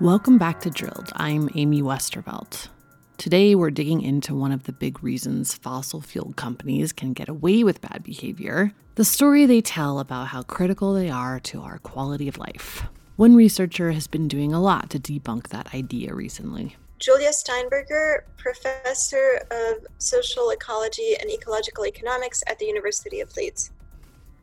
Welcome back to Drilled. I'm Amy Westervelt. Today, we're digging into one of the big reasons fossil fuel companies can get away with bad behavior the story they tell about how critical they are to our quality of life. One researcher has been doing a lot to debunk that idea recently. Julia Steinberger, professor of social ecology and ecological economics at the University of Leeds.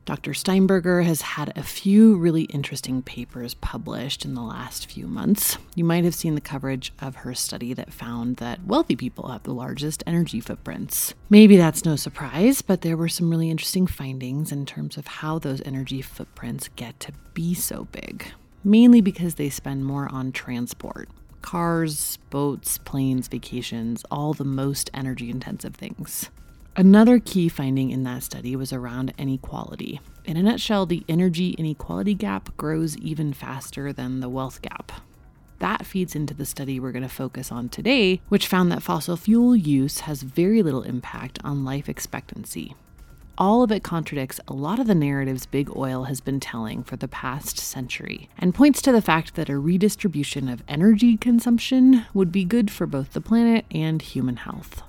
Dr. Steinberger has had a few really interesting papers published in the last few months. You might have seen the coverage of her study that found that wealthy people have the largest energy footprints. Maybe that's no surprise, but there were some really interesting findings in terms of how those energy footprints get to be so big, mainly because they spend more on transport. Cars, boats, planes, vacations, all the most energy intensive things. Another key finding in that study was around inequality. In a nutshell, the energy inequality gap grows even faster than the wealth gap. That feeds into the study we're going to focus on today, which found that fossil fuel use has very little impact on life expectancy. All of it contradicts a lot of the narratives big oil has been telling for the past century and points to the fact that a redistribution of energy consumption would be good for both the planet and human health.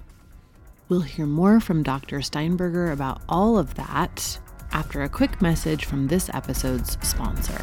We'll hear more from Dr. Steinberger about all of that after a quick message from this episode's sponsor.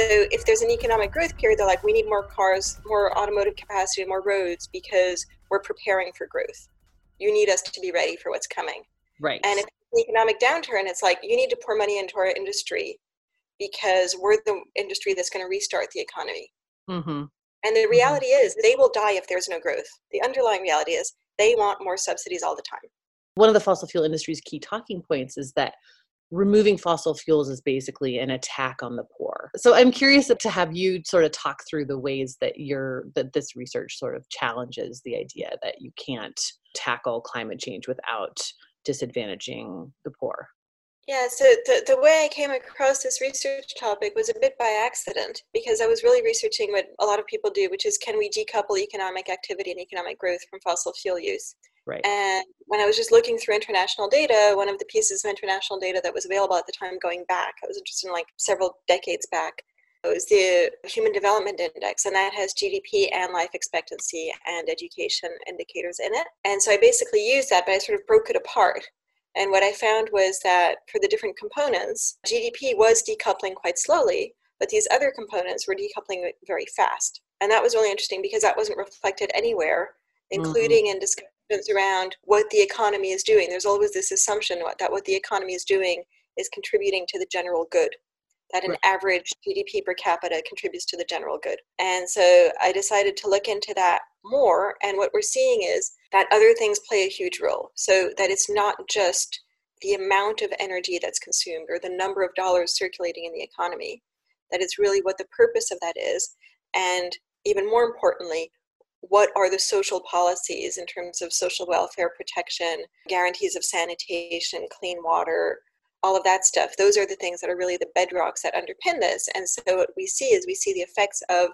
If there's an economic growth period, they're like, we need more cars, more automotive capacity, more roads because we're preparing for growth. You need us to be ready for what's coming. Right. And if the economic downturn, it's like you need to pour money into our industry because we're the industry that's going to restart the economy. Mm-hmm. And the mm-hmm. reality mm-hmm. is they will die if there's no growth. The underlying reality is they want more subsidies all the time. One of the fossil fuel industry's key talking points is that removing fossil fuels is basically an attack on the poor. So I'm curious to have you sort of talk through the ways that you're that this research sort of challenges the idea that you can't tackle climate change without disadvantaging the poor. Yeah, so the, the way I came across this research topic was a bit by accident because I was really researching what a lot of people do, which is can we decouple economic activity and economic growth from fossil fuel use? Right. And when I was just looking through international data, one of the pieces of international data that was available at the time going back, I was interested in like several decades back, it was the Human Development Index, and that has GDP and life expectancy and education indicators in it. And so I basically used that, but I sort of broke it apart. And what I found was that for the different components, GDP was decoupling quite slowly, but these other components were decoupling very fast. And that was really interesting because that wasn't reflected anywhere, mm-hmm. including mm-hmm. in discussion around what the economy is doing. There's always this assumption that what the economy is doing is contributing to the general good, that an right. average GDP per capita contributes to the general good. And so I decided to look into that more. And what we're seeing is that other things play a huge role. So that it's not just the amount of energy that's consumed or the number of dollars circulating in the economy, that it's really what the purpose of that is. And even more importantly, what are the social policies in terms of social welfare protection, guarantees of sanitation, clean water, all of that stuff. Those are the things that are really the bedrocks that underpin this. And so what we see is we see the effects of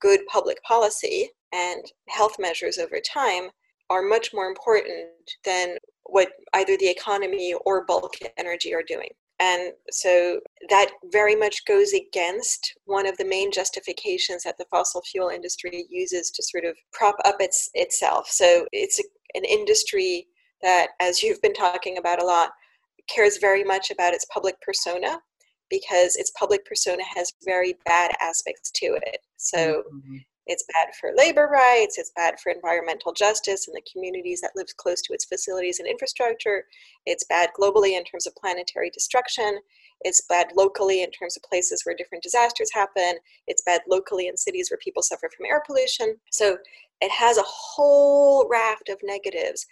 good public policy and health measures over time are much more important than what either the economy or bulk energy are doing. And so that very much goes against one of the main justifications that the fossil fuel industry uses to sort of prop up its itself. So it's a, an industry that, as you've been talking about a lot, cares very much about its public persona because its public persona has very bad aspects to it. So mm-hmm. It's bad for labor rights, it's bad for environmental justice and the communities that live close to its facilities and infrastructure. It's bad globally in terms of planetary destruction. It's bad locally in terms of places where different disasters happen. It's bad locally in cities where people suffer from air pollution. So it has a whole raft of negatives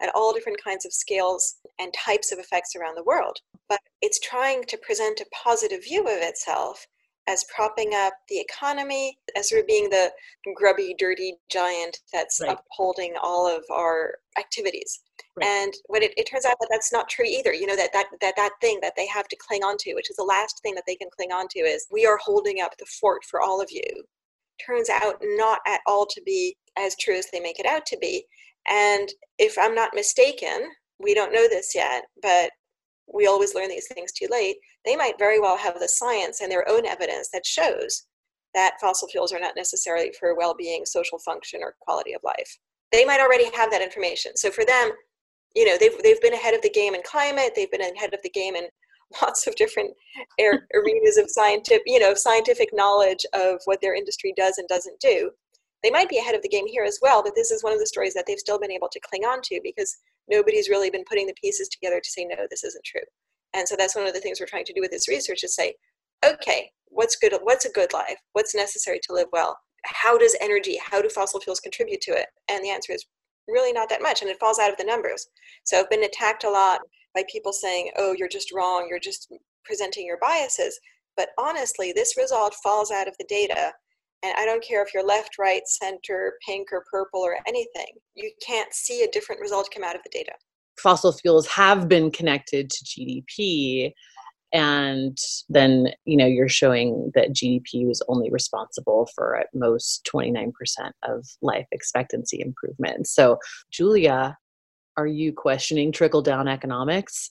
at all different kinds of scales and types of effects around the world. But it's trying to present a positive view of itself as propping up the economy, as sort of being the grubby, dirty giant that's right. upholding all of our activities. Right. And when it, it turns out that that's not true either, you know, that, that that that thing that they have to cling on to, which is the last thing that they can cling on to, is we are holding up the fort for all of you, turns out not at all to be as true as they make it out to be. And if I'm not mistaken, we don't know this yet, but we always learn these things too late. They might very well have the science and their own evidence that shows that fossil fuels are not necessarily for well being, social function, or quality of life. They might already have that information. So for them, you know, they've, they've been ahead of the game in climate, they've been ahead of the game in lots of different arenas of scientific, you know, scientific knowledge of what their industry does and doesn't do they might be ahead of the game here as well, but this is one of the stories that they've still been able to cling on to because nobody's really been putting the pieces together to say, no, this isn't true. And so that's one of the things we're trying to do with this research is say, okay, what's good? What's a good life? What's necessary to live well? How does energy, how do fossil fuels contribute to it? And the answer is really not that much, and it falls out of the numbers. So I've been attacked a lot by people saying, oh, you're just wrong, you're just presenting your biases. But honestly, this result falls out of the data and I don't care if you're left, right, center, pink, or purple, or anything, you can't see a different result come out of the data. Fossil fuels have been connected to GDP. And then, you know, you're showing that GDP was only responsible for at most 29% of life expectancy improvement. So, Julia, are you questioning trickle down economics?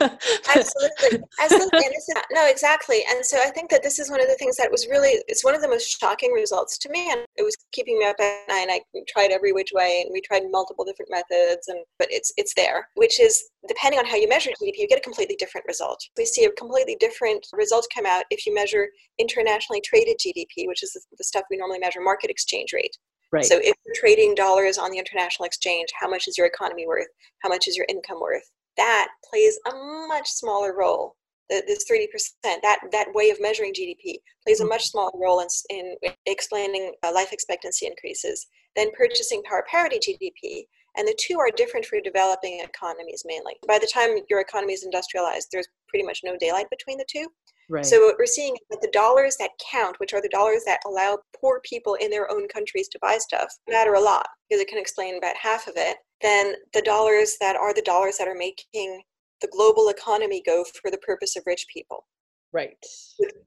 Absolutely. Absolutely. no, exactly. And so I think that this is one of the things that was really, it's one of the most shocking results to me. And it was keeping me up at night. And I tried every which way and we tried multiple different methods. And, but it's, it's there, which is depending on how you measure GDP, you get a completely different result. We see a completely different result come out if you measure internationally traded GDP, which is the stuff we normally measure market exchange rate. Right. So if you're trading dollars on the international exchange, how much is your economy worth? How much is your income worth? That plays a much smaller role. This 30%, that, that way of measuring GDP plays a mm. much smaller role in, in explaining uh, life expectancy increases than purchasing power parity GDP. And the two are different for developing economies mainly. By the time your economy is industrialized, there's pretty much no daylight between the two. Right. So what we're seeing is that the dollars that count, which are the dollars that allow poor people in their own countries to buy stuff, matter a lot because it can explain about half of it. Then the dollars that are the dollars that are making the global economy go for the purpose of rich people. Right.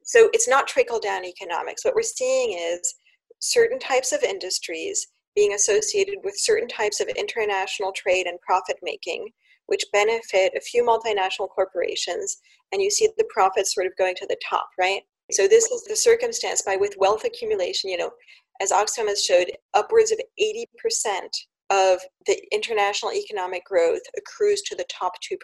So it's not trickle down economics. What we're seeing is certain types of industries being associated with certain types of international trade and profit making which benefit a few multinational corporations, and you see the profits sort of going to the top, right? So this is the circumstance by with wealth accumulation, you know, as Oxfam has showed, upwards of 80% of the international economic growth accrues to the top 2%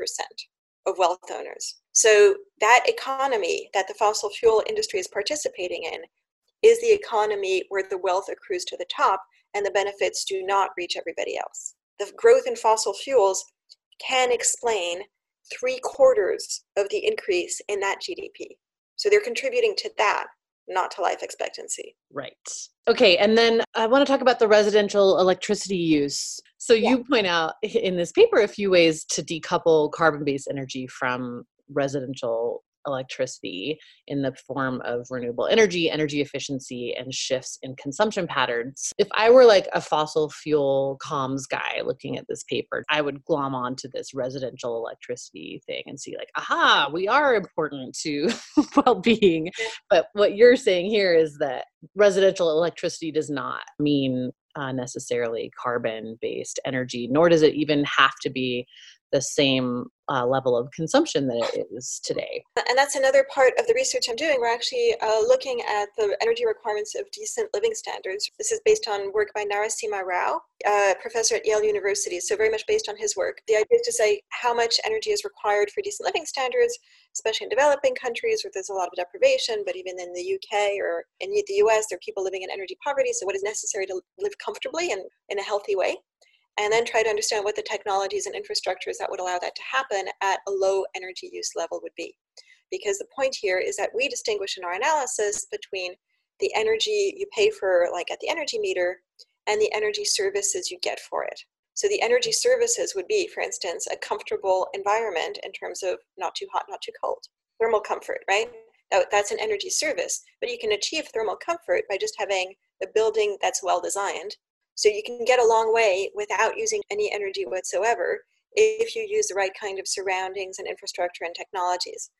of wealth owners. So that economy that the fossil fuel industry is participating in is the economy where the wealth accrues to the top and the benefits do not reach everybody else. The growth in fossil fuels can explain three quarters of the increase in that GDP. So they're contributing to that, not to life expectancy. Right. Okay. And then I want to talk about the residential electricity use. So yeah. you point out in this paper a few ways to decouple carbon based energy from residential electricity in the form of renewable energy, energy efficiency, and shifts in consumption patterns. If I were like a fossil fuel comms guy looking at this paper, I would glom onto this residential electricity thing and see, like, aha, we are important to well being. But what you're saying here is that residential electricity does not mean uh, necessarily carbon based energy, nor does it even have to be the same uh, level of consumption that it is today. And that's another part of the research I'm doing. We're actually uh, looking at the energy requirements of decent living standards. This is based on work by Narasimha Rao, a professor at Yale University, so very much based on his work. The idea is to say how much energy is required for decent living standards, especially in developing countries where there's a lot of deprivation, but even in the UK or in the US, there are people living in energy poverty. So, what is necessary to live comfortably and in a healthy way? And then try to understand what the technologies and infrastructures that would allow that to happen at a low energy use level would be. Because the point here is that we distinguish in our analysis between the energy you pay for, like at the energy meter, and the energy services you get for it. So the energy services would be, for instance, a comfortable environment in terms of not too hot, not too cold, thermal comfort, right? That, that's an energy service, but you can achieve thermal comfort by just having a building that's well designed so you can get a long way without using any energy whatsoever if you use the right kind of surroundings and infrastructure and technologies.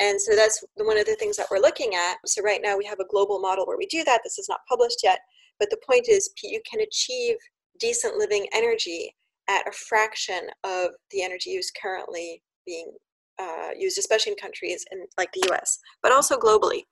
And so that's one of the things that we're looking at. So right now we have a global model where we do that. This is not published yet, but the point is you can achieve decent living energy at a fraction of the energy use currently being uh, used, especially in countries in, like the US, but also globally.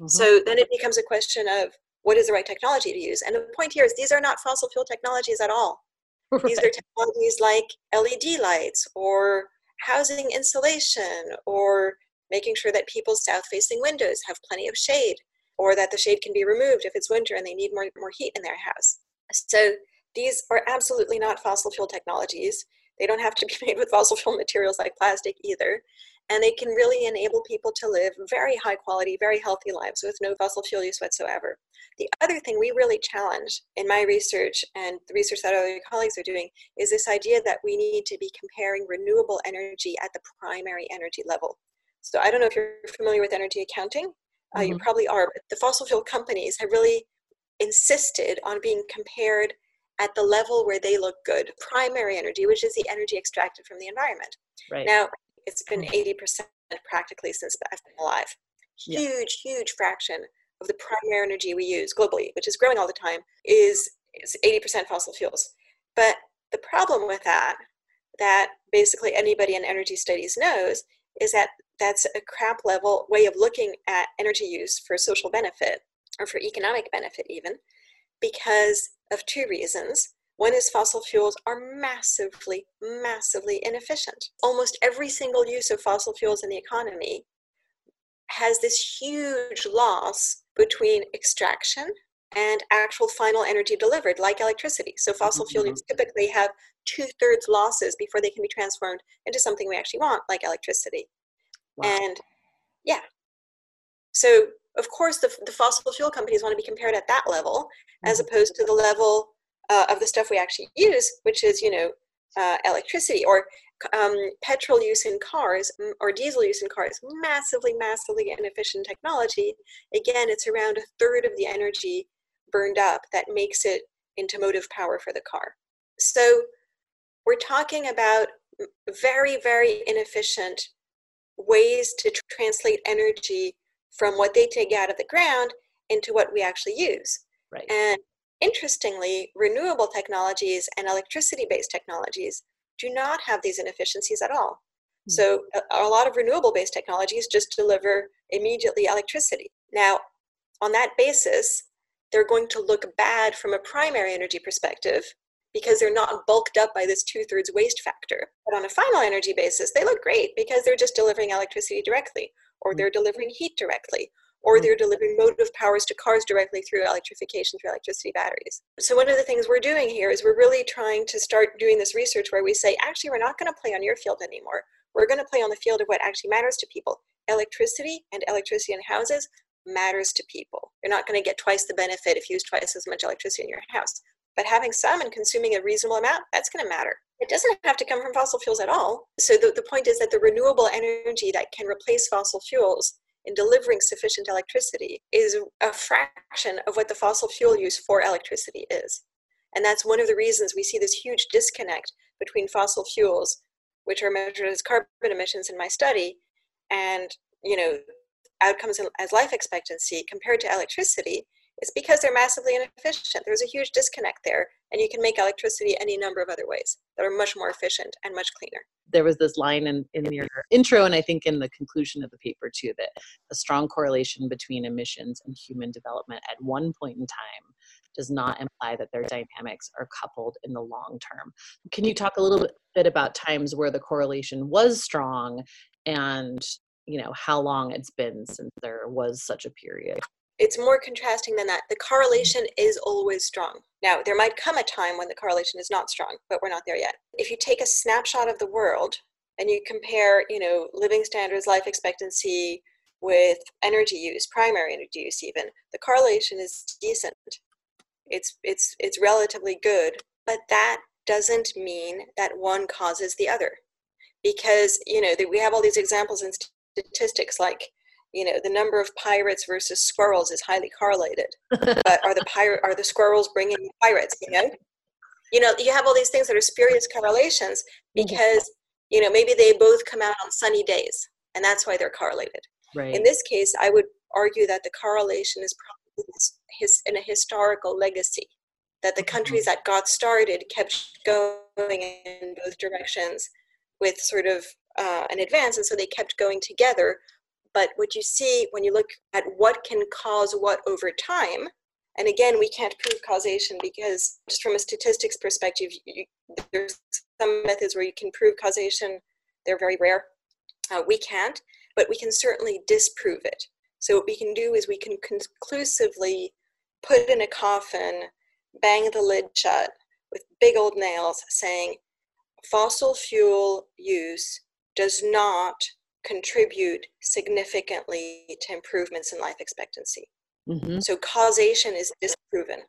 Mm-hmm. So then it becomes a question of what is the right technology to use? And the point here is these are not fossil fuel technologies at all. Right. These are technologies like LED lights or housing insulation or making sure that people's south facing windows have plenty of shade or that the shade can be removed if it's winter and they need more, more heat in their house. So these are absolutely not fossil fuel technologies. They don't have to be made with fossil fuel materials like plastic either and they can really enable people to live very high quality, very healthy lives with no fossil fuel use whatsoever. The other thing we really challenge in my research and the research that other colleagues are doing is this idea that we need to be comparing renewable energy at the primary energy level. So I don't know if you're familiar with energy accounting. Uh, mm-hmm. You probably are, but the fossil fuel companies have really insisted on being compared at the level where they look good primary energy which is the energy extracted from the environment right. now it's been 80% mm. practically since I've been alive. Huge, yeah. huge fraction of the primary energy we use globally, which is growing all the time, is, is 80% fossil fuels. But the problem with that, that basically anybody in energy studies knows, is that that's a crap level way of looking at energy use for social benefit or for economic benefit, even because of two reasons. One is fossil fuels are massively, massively inefficient. Almost every single use of fossil fuels in the economy has this huge loss between extraction and actual final energy delivered, like electricity. So fossil mm-hmm. fuels typically have two thirds losses before they can be transformed into something we actually want, like electricity. Wow. And yeah. So of course the, the fossil fuel companies want to be compared at that level mm-hmm. as opposed to the level uh, of the stuff we actually use, which is, you know, uh, electricity or um, petrol use in cars or diesel use in cars, massively, massively inefficient technology. Again, it's around a third of the energy burned up that makes it into motive power for the car. So we're talking about very, very inefficient ways to tr- translate energy from what they take out of the ground into what we actually use. Right. And Interestingly, renewable technologies and electricity based technologies do not have these inefficiencies at all. Mm-hmm. So, a, a lot of renewable based technologies just deliver immediately electricity. Now, on that basis, they're going to look bad from a primary energy perspective because they're not bulked up by this two thirds waste factor. But on a final energy basis, they look great because they're just delivering electricity directly, or hmm. they're delivering heat directly, or mm-hmm. they're delivering motive powers to cars directly through electrification through electricity batteries. So, one of the things we're doing here is we're really trying to start doing this research where we say, actually, we're not going to play on your field anymore. We're going to play on the field of what actually matters to people. Electricity and electricity in houses matters to people. You're not going to get twice the benefit if you use twice as much electricity in your house. But having some and consuming a reasonable amount, that's going to matter. It doesn't have to come from fossil fuels at all. So the, the point is that the renewable energy that can replace fossil fuels in delivering sufficient electricity is a fraction of what the fossil fuel use for electricity is. And that's one of the reasons we see this huge disconnect between fossil fuels, which are measured as carbon emissions in my study, and you know outcomes as life expectancy compared to electricity it's because they're massively inefficient. There's a huge disconnect there, and you can make electricity any number of other ways that are much more efficient and much cleaner. There was this line in, in your intro, and I think in the conclusion of the paper too, that a strong correlation between emissions and human development at one point in time does not imply that their dynamics are coupled in the long term. Can you talk a little bit about times where the correlation was strong and you know how long it's been since there was such a period it's more contrasting than that. The correlation is always strong. Now, there might come a time when the correlation is not strong, but we're not there yet. If you take a snapshot of the world and you compare, you know, living standards, life expectancy with energy use, primary energy use even, the correlation is decent. It's it's it's relatively good, but that doesn't mean that one causes the other. Because, you know, we have all these examples in statistics like you know the number of pirates versus squirrels is highly correlated but are the pirate are the squirrels bringing pirates you know you know you have all these things that are spurious correlations mm-hmm. because you know maybe they both come out on sunny days and that's why they're correlated right. in this case i would argue that the correlation is probably his, in a historical legacy that the countries mm-hmm. that got started kept going in both directions with sort of uh, an advance and so they kept going together but what you see when you look at what can cause what over time, and again, we can't prove causation because just from a statistics perspective, you, there's some methods where you can prove causation. They're very rare. Uh, we can't, but we can certainly disprove it. So what we can do is we can conclusively put it in a coffin, bang the lid shut with big old nails saying fossil fuel use does not contribute significantly to improvements in life expectancy. Mm-hmm. So causation is disproven.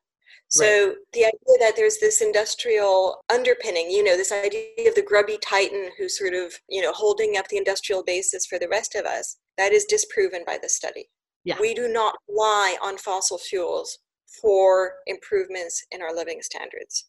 So right. the idea that there's this industrial underpinning, you know, this idea of the grubby titan who's sort of, you know, holding up the industrial basis for the rest of us, that is disproven by the study. Yeah. We do not rely on fossil fuels for improvements in our living standards.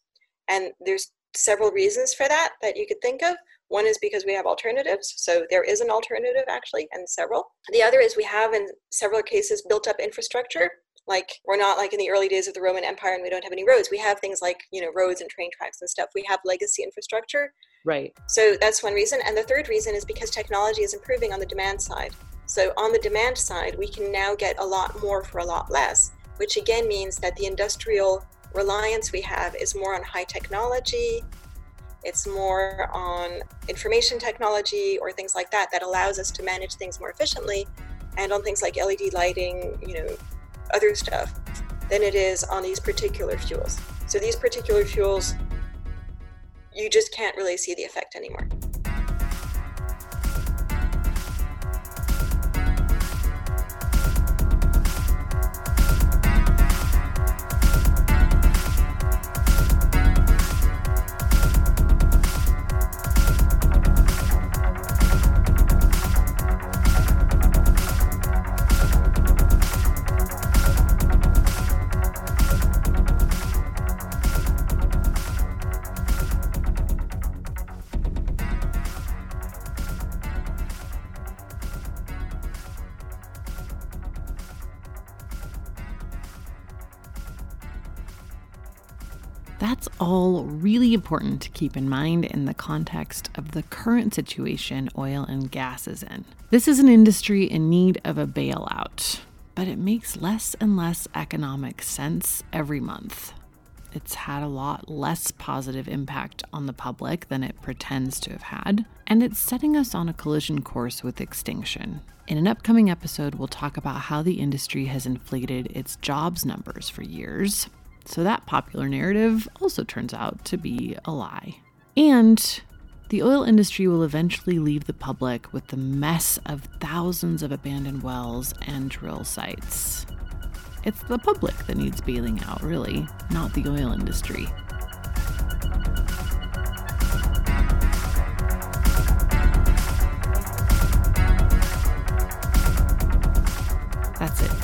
And there's several reasons for that that you could think of. One is because we have alternatives. So there is an alternative actually, and several. The other is we have in several cases built up infrastructure. Like we're not like in the early days of the Roman Empire and we don't have any roads. We have things like, you know, roads and train tracks and stuff. We have legacy infrastructure. Right. So that's one reason. And the third reason is because technology is improving on the demand side. So on the demand side, we can now get a lot more for a lot less, which again means that the industrial reliance we have is more on high technology, it's more on information technology or things like that that allows us to manage things more efficiently and on things like LED lighting, you know, other stuff than it is on these particular fuels. So these particular fuels, you just can't really see the effect anymore. That's all really important to keep in mind in the context of the current situation oil and gas is in. This is an industry in need of a bailout, but it makes less and less economic sense every month. It's had a lot less positive impact on the public than it pretends to have had, and it's setting us on a collision course with extinction. In an upcoming episode, we'll talk about how the industry has inflated its jobs numbers for years, so that popular narrative also turns out to be a lie. And the oil industry will eventually leave the public with the mess of thousands of abandoned wells and drill sites. It's the public that needs bailing out, really, not the oil industry.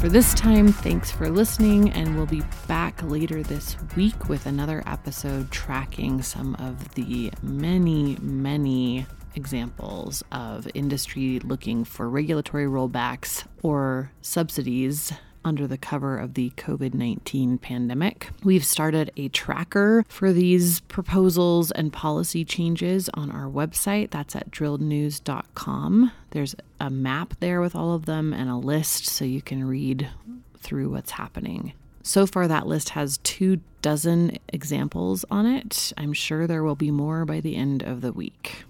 For this time, thanks for listening, and we'll be back later this week with another episode tracking some of the many, many examples of industry looking for regulatory rollbacks or subsidies under the cover of the COVID 19 pandemic. We've started a tracker for these proposals and policy changes on our website. That's at drillednews.com. There's a map there with all of them and a list so you can read through what's happening. So far, that list has two dozen examples on it. I'm sure there will be more by the end of the week.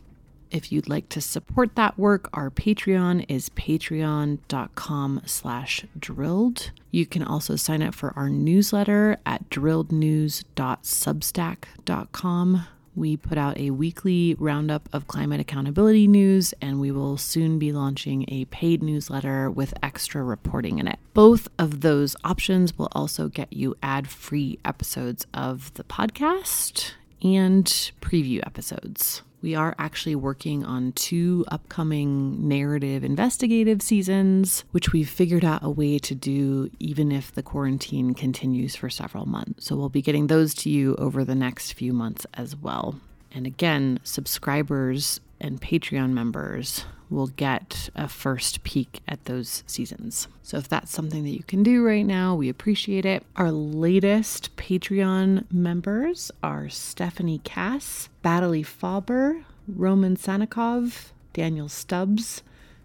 If you'd like to support that work, our Patreon is patreon.com slash drilled. You can also sign up for our newsletter at drillednews.substack.com. We put out a weekly roundup of climate accountability news, and we will soon be launching a paid newsletter with extra reporting in it. Both of those options will also get you ad free episodes of the podcast and preview episodes. We are actually working on two upcoming narrative investigative seasons, which we've figured out a way to do even if the quarantine continues for several months. So we'll be getting those to you over the next few months as well. And again, subscribers and Patreon members will get a first peek at those seasons. So if that's something that you can do right now, we appreciate it. Our latest Patreon members are Stephanie Cass, Battley Faber, Roman Sanikov, Daniel Stubbs,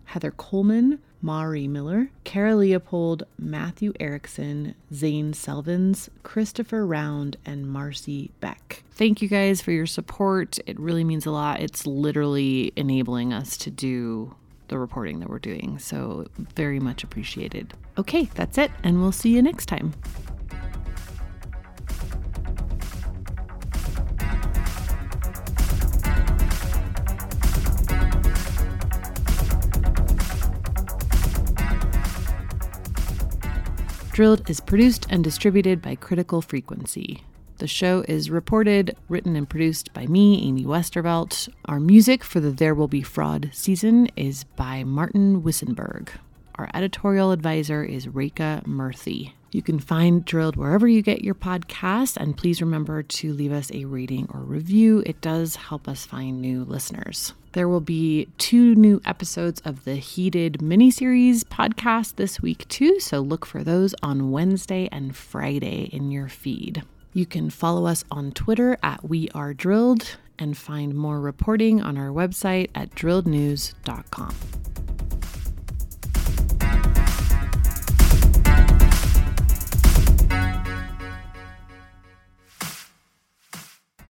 Heather Coleman, Mari Miller, Kara Leopold, Matthew Erickson, Zane Selvins, Christopher Round, and Marcy Beck. Thank you guys for your support. It really means a lot. It's literally enabling us to do the reporting that we're doing. So, very much appreciated. Okay, that's it, and we'll see you next time. Drilled is produced and distributed by Critical Frequency. The show is reported, written, and produced by me, Amy Westervelt. Our music for the There Will Be Fraud season is by Martin Wissenberg. Our editorial advisor is Rekha Murthy. You can find Drilled wherever you get your podcasts, and please remember to leave us a rating or review. It does help us find new listeners. There will be two new episodes of the Heated miniseries podcast this week, too, so look for those on Wednesday and Friday in your feed. You can follow us on Twitter at We Are Drilled and find more reporting on our website at drillednews.com.